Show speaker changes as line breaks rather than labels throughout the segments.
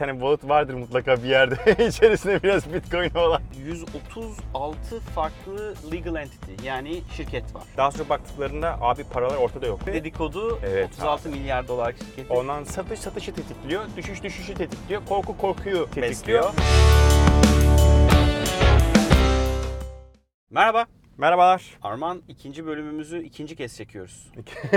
tane wallet vardır mutlaka bir yerde. İçerisinde biraz bitcoin olan.
136 farklı legal entity yani şirket var.
Daha sonra baktıklarında abi paralar ortada yok.
Dedikodu
Evet
36 milyar dolar şirketi.
Ondan satış satışı tetikliyor, düşüş düşüşü tetikliyor, korku korkuyu tetikliyor.
besliyor. Merhaba.
Merhabalar.
Arman ikinci bölümümüzü ikinci kez çekiyoruz.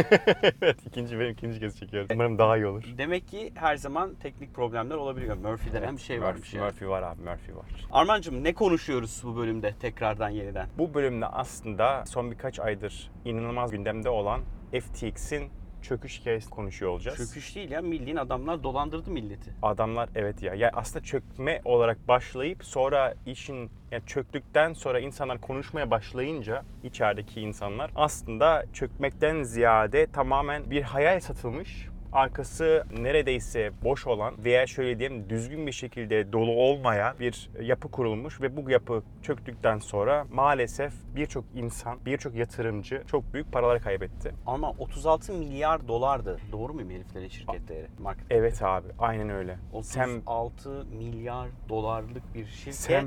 evet ikinci benim ikinci kez çekiyorum. Umarım daha iyi olur.
Demek ki her zaman teknik problemler olabiliyor. Murphy denen bir şey varmış
Murphy,
yani.
Murphy var abi, Murphy var.
Armancığım ne konuşuyoruz bu bölümde tekrardan yeniden?
Bu bölümde aslında son birkaç aydır inanılmaz gündemde olan FTX'in çöküş hikayesi konuşuyor olacağız.
Çöküş değil ya bildiğin adamlar dolandırdı milleti.
Adamlar evet ya. Ya aslında çökme olarak başlayıp sonra işin yani çöktükten sonra insanlar konuşmaya başlayınca içerideki insanlar aslında çökmekten ziyade tamamen bir hayal satılmış arkası neredeyse boş olan veya şöyle diyeyim düzgün bir şekilde dolu olmayan bir yapı kurulmuş ve bu yapı çöktükten sonra maalesef birçok insan, birçok yatırımcı çok büyük paralar kaybetti.
Ama 36 milyar dolardı. Doğru mu heriflerin şirket değeri? Market.
Evet abi, aynen öyle. Sam
36 milyar dolarlık bir şirket.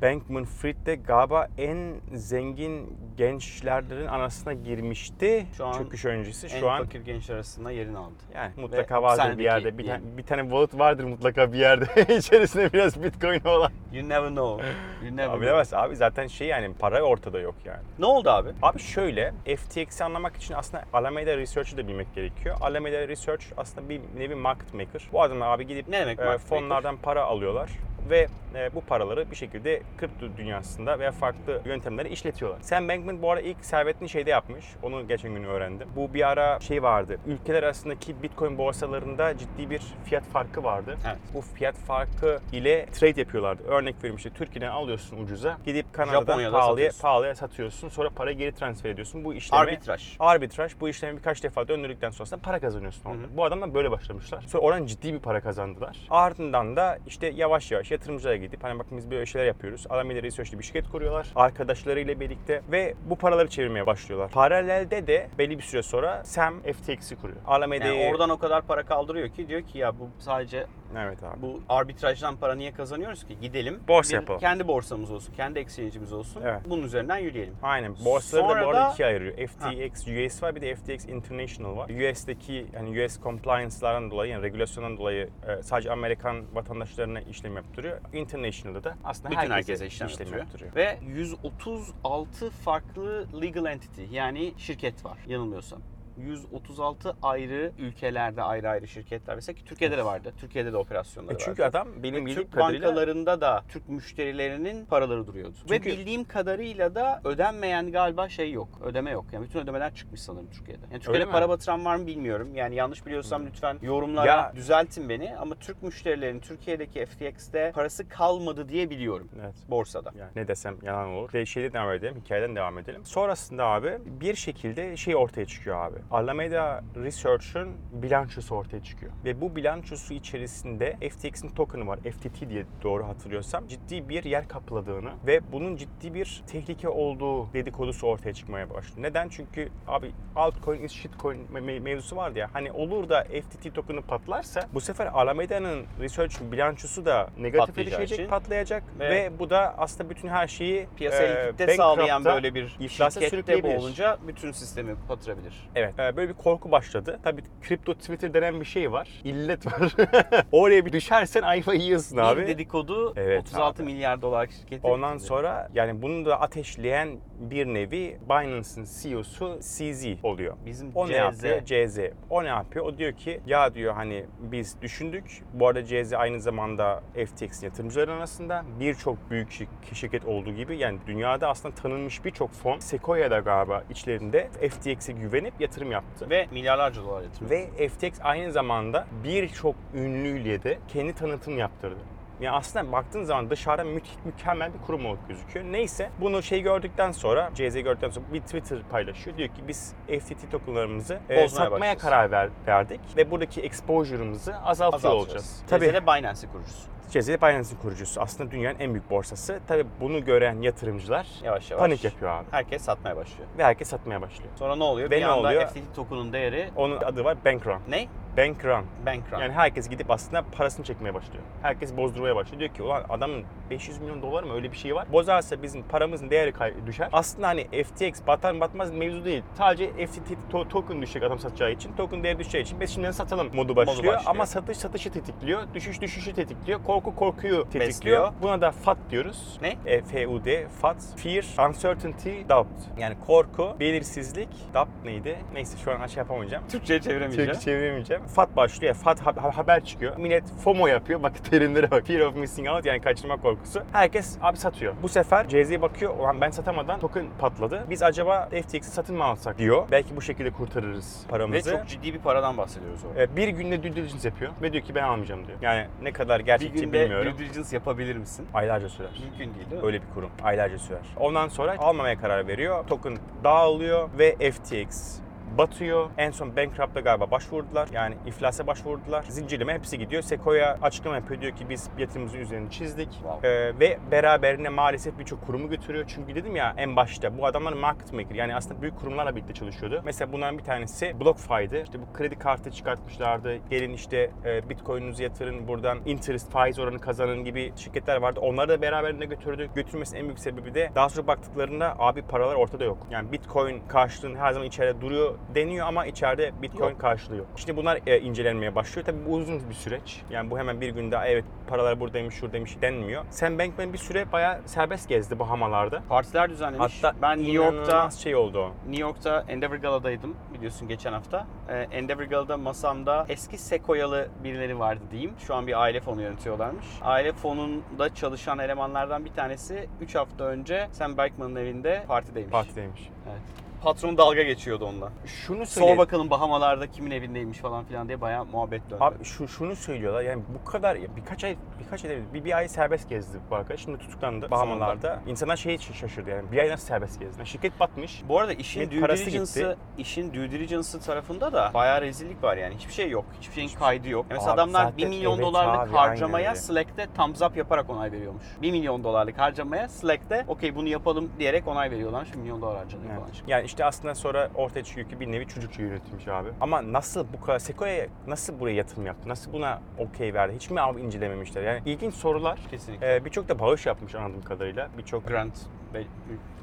Sam Bankman-Fried de galiba en zengin gençlerin arasına girmişti
Şu an
çöküş öncesi.
en
Şu an
fakir gençler arasında yerini aldı.
yani
Ve
mutlaka vardır bir yerde. Bir,
yani.
tane, bir tane wallet vardır mutlaka bir yerde. İçerisinde biraz bitcoin olan.
You never know. You never
Abi
know.
bilemez abi zaten şey yani para ortada yok yani.
Ne oldu abi?
Abi şöyle FTX'i anlamak için aslında Alameda Research'ı da bilmek gerekiyor. Alameda Research aslında bir nevi market maker. Bu adamlar abi gidip
Ne demek
e,
market maker?
fonlardan para alıyorlar ve e, bu paraları bir şekilde kripto dünyasında veya farklı yöntemleri işletiyorlar. Sam Bankman bu arada ilk servetini şeyde yapmış. Onu geçen gün öğrendim. Bu bir ara şey vardı. Ülkeler arasındaki Bitcoin borsalarında ciddi bir fiyat farkı vardı.
Evet.
Bu fiyat farkı ile trade yapıyorlardı. Örnek veriyorum işte Türkiye'den alıyorsun ucuza. Gidip Kanada'dan pahalıya,
satıyorsun.
pahalıya satıyorsun. Sonra parayı geri transfer ediyorsun. Bu işlemi
Arbitraj.
arbitraj bu işlemi birkaç defa döndürdükten sonra para kazanıyorsun orada.
Hı hı.
Bu adamlar böyle başlamışlar. Sonra oradan ciddi bir para kazandılar. Ardından da işte yavaş yavaş yatırımcılara gidip hani bakın biz böyle şeyler yapıyoruz. Alameda Research'li bir şirket kuruyorlar. Arkadaşlarıyla birlikte ve bu paraları çevirmeye başlıyorlar. Paralelde de belli bir süre sonra Sam FTX'i kuruyor. Alameda'yı...
Yani oradan o kadar para kaldırıyor ki diyor ki ya bu sadece
Evet abi.
bu arbitrajdan para niye kazanıyoruz ki? Gidelim.
Borsa
bir
yapalım.
Kendi borsamız olsun, kendi exchange'imiz olsun.
Evet.
Bunun üzerinden yürüyelim.
Aynen. Borsaları da
Sonra
bu arada
da-
ikiye ayırıyor. FTX US var bir de FTX International var. US'deki yani US compliance'lardan dolayı yani regülasyondan dolayı e, sadece Amerikan vatandaşlarına işlem yaptırıyor. International'da da aslında
Bütün
herkese,
herkese işlem, yaptırıyor.
yaptırıyor.
Ve 136 farklı legal entity yani şirket var yanılmıyorsam. 136 ayrı ülkelerde ayrı ayrı şirketler. Mesela ki Türkiye'de de vardı. Türkiye'de de operasyonları
E çünkü
vardı.
adam benim
Ve
bildiğim
Türk
kadarıyla
bankalarında da Türk müşterilerinin paraları duruyordu. Ve
Çünkü-
bildiğim kadarıyla da ödenmeyen galiba şey yok. Ödeme yok. Yani bütün ödemeler çıkmış sanırım Türkiye'de. Yani Türkiye'de
mi?
para batıran var mı bilmiyorum. Yani yanlış biliyorsam lütfen yorumlara
Ya-
düzeltin beni. Ama Türk müşterilerin Türkiye'deki FTX'te parası kalmadı diye biliyorum.
Evet.
Borsada.
Yani ne desem yalan olur. Ve şeyde devam edelim, hikayeden devam edelim. Sonrasında abi bir şekilde şey ortaya çıkıyor abi. Alameda Research'ın bilançosu ortaya çıkıyor. Ve bu bilançosu içerisinde FTX'in token'ı var. FTT diye doğru hatırlıyorsam. Ciddi bir yer kapladığını ve bunun ciddi bir tehlike olduğu dedikodusu ortaya çıkmaya başladı. Neden? Çünkü abi altcoin is shitcoin me- mevzusu vardı ya. Hani olur da FTT token'ı patlarsa bu sefer Alameda'nın research bilançosu da negatif
Patlayacağı
erişecek,
için.
patlayacak ve,
Ve-
bu da aslında bütün her şeyi
Piyasayı
e,
likidite sağlayan böyle bir
iflasa sürükleyebilir.
olunca bütün sistemi batırabilir.
Evet. E, böyle bir korku başladı. Tabii kripto Twitter denen bir şey var. İllet var. Oraya bir düşersen ayva yiyorsun abi.
Bir dedikodu
Evet
36
abi.
milyar dolar şirketi.
Ondan sonra yani bunu da ateşleyen bir nevi Binance'ın CEO'su CZ oluyor.
bizim
O ne
CZ.
yapıyor? CZ. O ne yapıyor? O diyor ki ya diyor hani biz düşündük. Bu arada CZ aynı zamanda FTX'in yatırımcıları arasında birçok büyük şir- şirket olduğu gibi yani dünyada aslında tanınmış birçok fon Sequoia'da galiba içlerinde FTX'e güvenip yatırım yaptı.
ve milyarlarca dolar yatırım.
Ve FTX aynı zamanda birçok ünlüyle de kendi tanıtım yaptırdı. Yani aslında baktığın zaman dışarıdan müthiş mükemmel bir kurum olarak gözüküyor. Neyse bunu şey gördükten sonra, CZ gördükten sonra bir Twitter paylaşıyor. Diyor ki biz FTT tokenlarımızı e, satmaya
başlayacağız.
karar ver, verdik ve buradaki exposure'ımızı azaltıyor
Azaltacağız.
olacağız.
Tabii.
Tabii
Binance'i kurucusu.
CZ Binance'in kurucusu. Aslında dünyanın en büyük borsası. Tabii bunu gören yatırımcılar
Yavaş yavaş.
panik yapıyor abi.
Herkes satmaya başlıyor.
Ve herkes satmaya başlıyor.
Sonra ne oluyor?
Ve
bir
ne
anda
oluyor?
FTT token'ın değeri
Onun adı var Bankrun.
ne?
Bank run.
Bank run.
Yani herkes gidip aslında parasını çekmeye başlıyor. Herkes bozdurmaya başlıyor. Diyor ki ulan adamın 500 milyon dolar mı öyle bir şey var. Bozarsa bizim paramızın değeri düşer. Aslında hani FTX batar batmaz mevzu değil. Sadece FTT to- token düşecek adam satacağı için. Token değeri düşeceği için biz şimdiden satalım modu başlıyor.
başlıyor.
Ama satış satışı tetikliyor. Düşüş düşüşü tetikliyor. Korku korkuyu tetikliyor.
Besliyor.
Buna da FAT diyoruz.
Ne?
E, FUD, FAT, Fear, Uncertainty, Doubt. Yani korku, belirsizlik, Doubt neydi? Neyse şu an şey yapamayacağım.
Türkçe'ye çeviremeyeceğim.
Türkçe çeviremeyeceğim. FAT başlıyor. FAT ha- ha- haber çıkıyor. Millet FOMO yapıyor. Bak terimlere bak. Fear of missing out yani kaçırma korkusu. Herkes abi satıyor. Bu sefer CZ bakıyor. Ulan ben satamadan token patladı. Biz acaba FTX'i satın mı alsak diyor. Belki bu şekilde kurtarırız
Ve
paramızı.
çok ciddi bir paradan bahsediyoruz orada.
E, bir günde due diligence yapıyor ve diyor ki ben almayacağım diyor. Yani ne kadar
bir
gerçekçi
günde
bilmiyorum.
due diligence yapabilir misin?
Aylarca sürer.
Mümkün değil değil mi?
Öyle bir kurum. Aylarca sürer. Ondan sonra almamaya karar veriyor. Token dağılıyor ve FTX batıyor. En son bankrupt'a galiba başvurdular. Yani iflasa başvurdular. Zincirleme hepsi gidiyor. Sequoia açıklama yapıyor. Diyor ki biz yatırımımızın üzerini çizdik.
Wow.
Ee, ve beraberine maalesef birçok kurumu götürüyor. Çünkü dedim ya en başta bu adamlar market maker. Yani aslında büyük kurumlarla birlikte çalışıyordu. Mesela bunların bir tanesi BlockFi'di. İşte bu kredi kartı çıkartmışlardı. Gelin işte e, Bitcoin'unuzu yatırın. Buradan interest faiz oranı kazanın gibi şirketler vardı. Onları da beraberinde götürdü. Götürmesinin en büyük sebebi de daha sonra baktıklarında abi paralar ortada yok. Yani Bitcoin karşılığında her zaman içeride duruyor deniyor ama içeride Bitcoin
Yok.
karşılığı yok. İşte bunlar e, incelenmeye başlıyor. Tabii bu uzun bir süreç. Yani bu hemen bir günde "Aa, evet paralar buradaymış şuradaymış denmiyor. Sam Bankman bir süre bayağı serbest gezdi Bahamalarda.
Partiler düzenlemiş.
Hatta
ben New York'ta
şey oldu o.
New York'ta Endeavor Gala'daydım biliyorsun geçen hafta. Ee, Endeavor Gala'da masamda eski Sequoia'lı birileri vardı diyeyim. Şu an bir aile fonu yönetiyorlarmış. Aile fonunda çalışan elemanlardan bir tanesi 3 hafta önce Sam Bankman'ın evinde partideymiş.
Partideymiş.
Evet. Patron dalga geçiyordu onunla.
Şunu söyle.
Sor bakalım Bahamalarda kimin evindeymiş falan filan diye bayağı muhabbet döndü.
Abi şu şunu söylüyorlar yani bu kadar ya birkaç ay birkaç ay değil, bir, bir ay serbest gezdi bu arkadaş. Şimdi tutuklandı Bahamalarda. İnsanlar şey için şaşırdı yani bir ay nasıl serbest gezdi? Yani şirket batmış.
Bu arada işin due diligence'ı, işin due diligence'ı tarafında da bayağı rezillik var yani. Hiçbir şey yok. Hiçbir şeyin
Hiçbir
kaydı yok. Mesela
Abi
adamlar
zaten
1 milyon
evet
dolarlık
abi,
harcamaya. Slack'te thumbs up yaparak onay veriyormuş. 1 milyon dolarlık harcamaya Slack'te okey bunu yapalım diyerek onay veriyorlar. Şimdi milyon dolar harcanıyor
Evet.
falan.
Yani işte aslında sonra ortaya çıkıyor ki bir nevi çocukça yönetilmiş abi. Ama nasıl bu kadar Sequoia nasıl buraya yatırım yaptı? Nasıl buna okey verdi? Hiç mi abi incelememişler? Yani ilginç sorular.
Kesinlikle.
Ee, Birçok da bağış yapmış anladığım kadarıyla. Birçok
Grant ve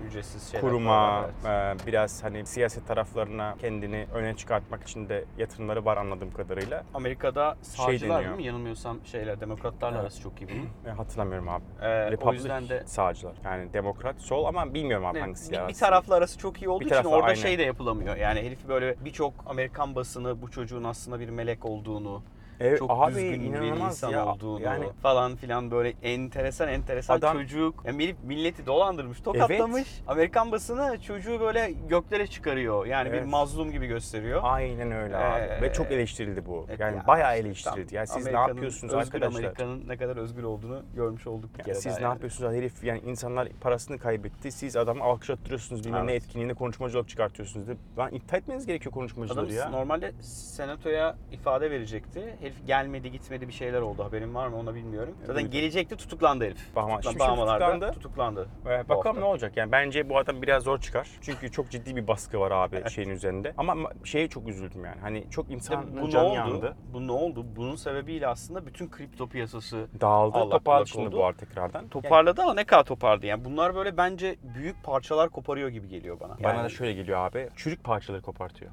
ücretsiz şeyler.
kuruma,
evet.
e, biraz hani siyaset taraflarına kendini öne çıkartmak için de yatırımları var anladığım kadarıyla.
Amerika'da sağcılar
Şey deniyor.
değil mi? Yanılmıyorsam şeyler demokratlarla
Evet.
arası çok iyi bunun.
E, hatırlamıyorum abi.
Ee, o
Republic
yüzden de
sağcılar. Yani demokrat, sol ama bilmiyorum abi hangisi
bir, bir tarafla arası çok iyi olduğu
Bir
için
tarafla
orada
aynen.
şey de yapılamıyor. Yani herif böyle birçok Amerikan basını bu çocuğun aslında bir melek olduğunu,
Evet,
çok
abi
düzgün bir insan
ya.
olduğunu
Yani
falan filan böyle enteresan enteresan
Adam-
çocuk. Yani herif milleti dolandırmış, tokatlamış. Amerikan basını çocuğu böyle göklere çıkarıyor. Yani bir
Evet.
mazlum gibi gösteriyor.
aynen öyle abi.
Ee,
Ve çok eleştirildi bu.
Evet
yani
ya,
bayağı eleştirildi.
tam
Yani siz ne yapıyorsunuz arkadaşlar?
Amerika'nın ne kadar özgür olduğunu görmüş olduk bir
Yani
kere
siz ne
yani.
yapıyorsunuz? Herif yani insanlar parasını kaybetti. Siz adamı alkışlattırıyorsunuz. Bilmem ne
Evet.
etkinliğinde konuşmacılık çıkartıyorsunuz. De. Lan iptal etmeniz gerekiyor konuşmacıları
Adam
ya.
normalde senatoya ifade verecekti. Herif gelmedi gitmedi bir şeyler oldu. Haberin var mı onu bilmiyorum. Zaten
Duydum.
gelecekti tutuklandı herif.
Bahama-
Tutuklan-
şimdi
Bahamalarda
tutuklandı.
tutuklandı.
Ee, bakalım ne olacak yani bence bu adam biraz zor çıkar. Çünkü çok ciddi bir baskı var abi şeyin üzerinde. Ama ma- şeye çok üzüldüm yani. Hani çok insanın
bu ne
canı
oldu?
yandı.
Bu ne oldu? Bunun sebebiyle aslında bütün kripto piyasası
Dağıldı,
Allak
toparladı şimdi bu tekrardan.
toparladı ama ne kadar toparladı? Yani bunlar böyle bence büyük parçalar koparıyor gibi geliyor bana.
Yani bana da şöyle geliyor abi. Çürük parçaları kopartıyor.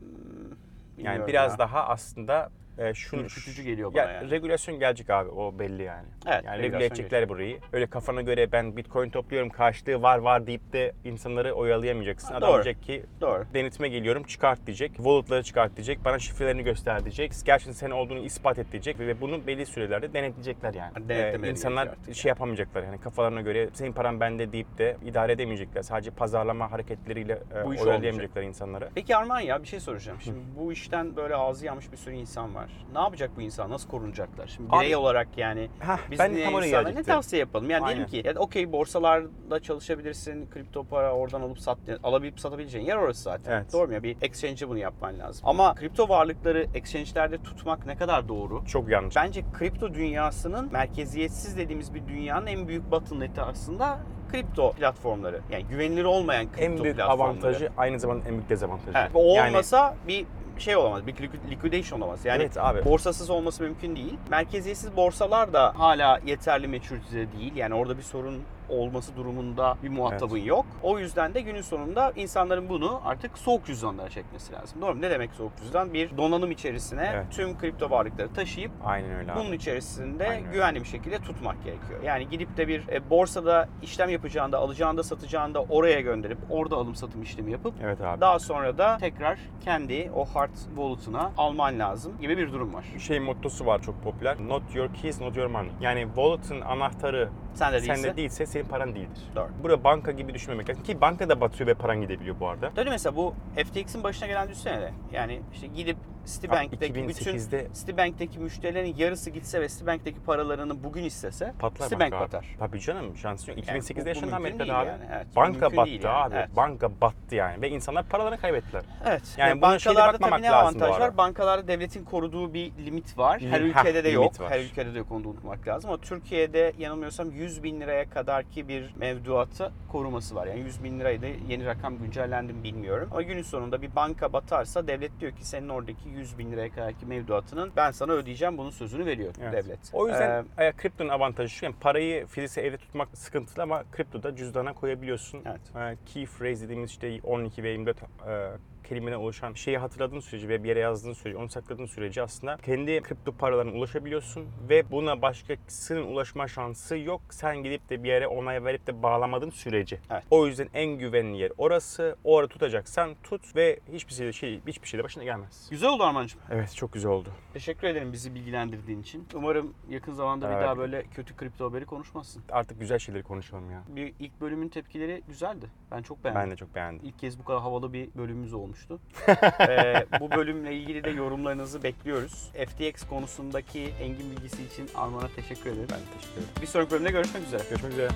Yani
bilmiyorum
biraz
ya.
daha aslında e, şunu
Ürkütücü geliyor bana
ya,
yani.
Regülasyon gelecek abi o belli yani.
Evet,
yani regüle edecekler burayı. Öyle kafana göre ben bitcoin topluyorum karşılığı var var deyip de insanları oyalayamayacaksın.
Ha,
Adam
doğru.
diyecek ki
Doğru.
denetime geliyorum çıkart diyecek. Wallet'ları çıkart diyecek. Bana şifrelerini göster diyecek. Gerçekten senin olduğunu ispat et diyecek. Ve bunu belli sürelerde denetleyecekler yani.
Denetlemeleri
insanlar
gerekiyor artık
şey yapamayacaklar yani kafalarına göre senin paran bende deyip de idare edemeyecekler. Sadece pazarlama hareketleriyle e, oyalayamayacaklar insanları.
Peki Arman ya bir şey soracağım. Şimdi bu işten böyle ağzı yanmış bir sürü insan var. Ne yapacak bu insan? Nasıl korunacaklar? Şimdi birey
Abi-
olarak yani
Hah,
biz
ben oraya
insanlara ne tavsiye yapalım? Yani
Aynen.
diyelim ki ya okey borsalarda çalışabilirsin, kripto para oradan alıp sat, alabilip satabileceğin yer orası zaten.
Evet.
Doğru mu ya? Bir exchange'e bunu yapman lazım. Ama kripto varlıkları exchange'lerde tutmak ne kadar doğru?
Çok yanlış.
Bence kripto dünyasının merkeziyetsiz dediğimiz bir dünyanın en büyük bottleneck'i aslında kripto platformları. Yani güvenilir olmayan kripto
en büyük
platformları.
avantajı aynı zamanda en büyük dezavantajı.
Evet. O
Yani-
olmasa bir şey olamaz. Bir liqu- liquidation olamaz. Yani
evet abi.
borsasız olması mümkün değil. Merkeziyetsiz borsalar da hala yeterli maturity'de değil. Yani orada bir sorun olması durumunda bir muhatabın yok. O yüzden de günün sonunda insanların bunu artık soğuk cüzdanlara çekmesi lazım. Doğru mu? Ne demek soğuk cüzdan? Bir donanım içerisine
Evet.
tüm kripto varlıkları taşıyıp
Aynen öyle abi.
bunun içerisinde
Aynen öyle.
güvenli bir şekilde tutmak gerekiyor. Yani gidip de bir e, borsada işlem yapacağında, alacağında, satacağında oraya gönderip orada alım satım işlemi yapıp
Evet abi.
daha sonra da tekrar kendi o hard wallet'ına alman lazım gibi bir durum var.
şey mottosu var çok popüler. Not your keys, not your money. Yani wallet'ın anahtarı
Sen de değilse.
sende değilse senin paran değildir.
Doğru.
Burada banka gibi düşünmemek lazım. Ki banka da batıyor ve paran gidebiliyor bu arada.
Tabii mesela bu FTX'in başına gelen düşünsene de. Yani işte gidip Citibank'teki bütün
2008'de
Citibank'teki müşterilerin yarısı gitse ve Citibank'teki paralarını bugün istese
patlar
Citibank
banka abi.
batar.
Tabii canım şansı yok.
Yani
2008'de
bu- bu
yaşandı Amerika'da abi.
yani, evet.
Banka battı
yani,
abi.
evet.
Banka battı yani. Ve insanlar paralarını kaybettiler.
Evet.
Yani
Yani, bankalarda tabii ne avantaj var? Bankalarda devletin koruduğu bir limit var. Her ülkede de yok.
var.
Her ülkede de yok onu da unutmak lazım. Ama Türkiye'de yanılmıyorsam 100 bin liraya kadarki bir mevduatı koruması var. Yani 100 bin lirayı da yeni rakam güncellendi mi bilmiyorum. Ama günün sonunda bir banka batarsa devlet diyor ki senin oradaki 100 bin liraya kadarki mevduatının ben sana ödeyeceğim bunun sözünü veriyor
Evet.
devlet.
O yüzden
Ee,
kriptonun avantajı şu. Yani parayı fiziksel evde tutmak sıkıntılı ama kriptoda cüzdana koyabiliyorsun.
Evet.
E, key phrase dediğimiz işte 12 ve 24 e, kelimeden oluşan şeyi hatırladığın sürece ve bir yere yazdığın sürece, onu sakladığın sürece aslında kendi kripto paralarına ulaşabiliyorsun ve buna başkasının ulaşma şansı yok. Sen gidip de bir yere onay verip de bağlamadığın sürece.
Evet.
O yüzden en güvenli yer orası. O ara tutacaksan tut ve hiçbir şey, şey hiçbir şey de başına gelmez.
Güzel oldu Armancığım.
Evet çok güzel oldu.
Teşekkür ederim bizi bilgilendirdiğin için. Umarım yakın zamanda
Evet.
bir daha böyle kötü kripto haberi konuşmazsın.
Artık güzel şeyleri konuşalım ya.
Bir ilk bölümün tepkileri güzeldi. Ben çok beğendim.
Ben de çok beğendim.
İlk kez bu kadar havalı bir bölümümüz olmuştu. Ee, bu bölümle ilgili de yorumlarınızı bekliyoruz. FTX konusundaki engin bilgisi için Arman'a teşekkür ederim.
Ben teşekkür ederim.
Bir sonraki bölümde görüşmek üzere.
Görüşmek üzere.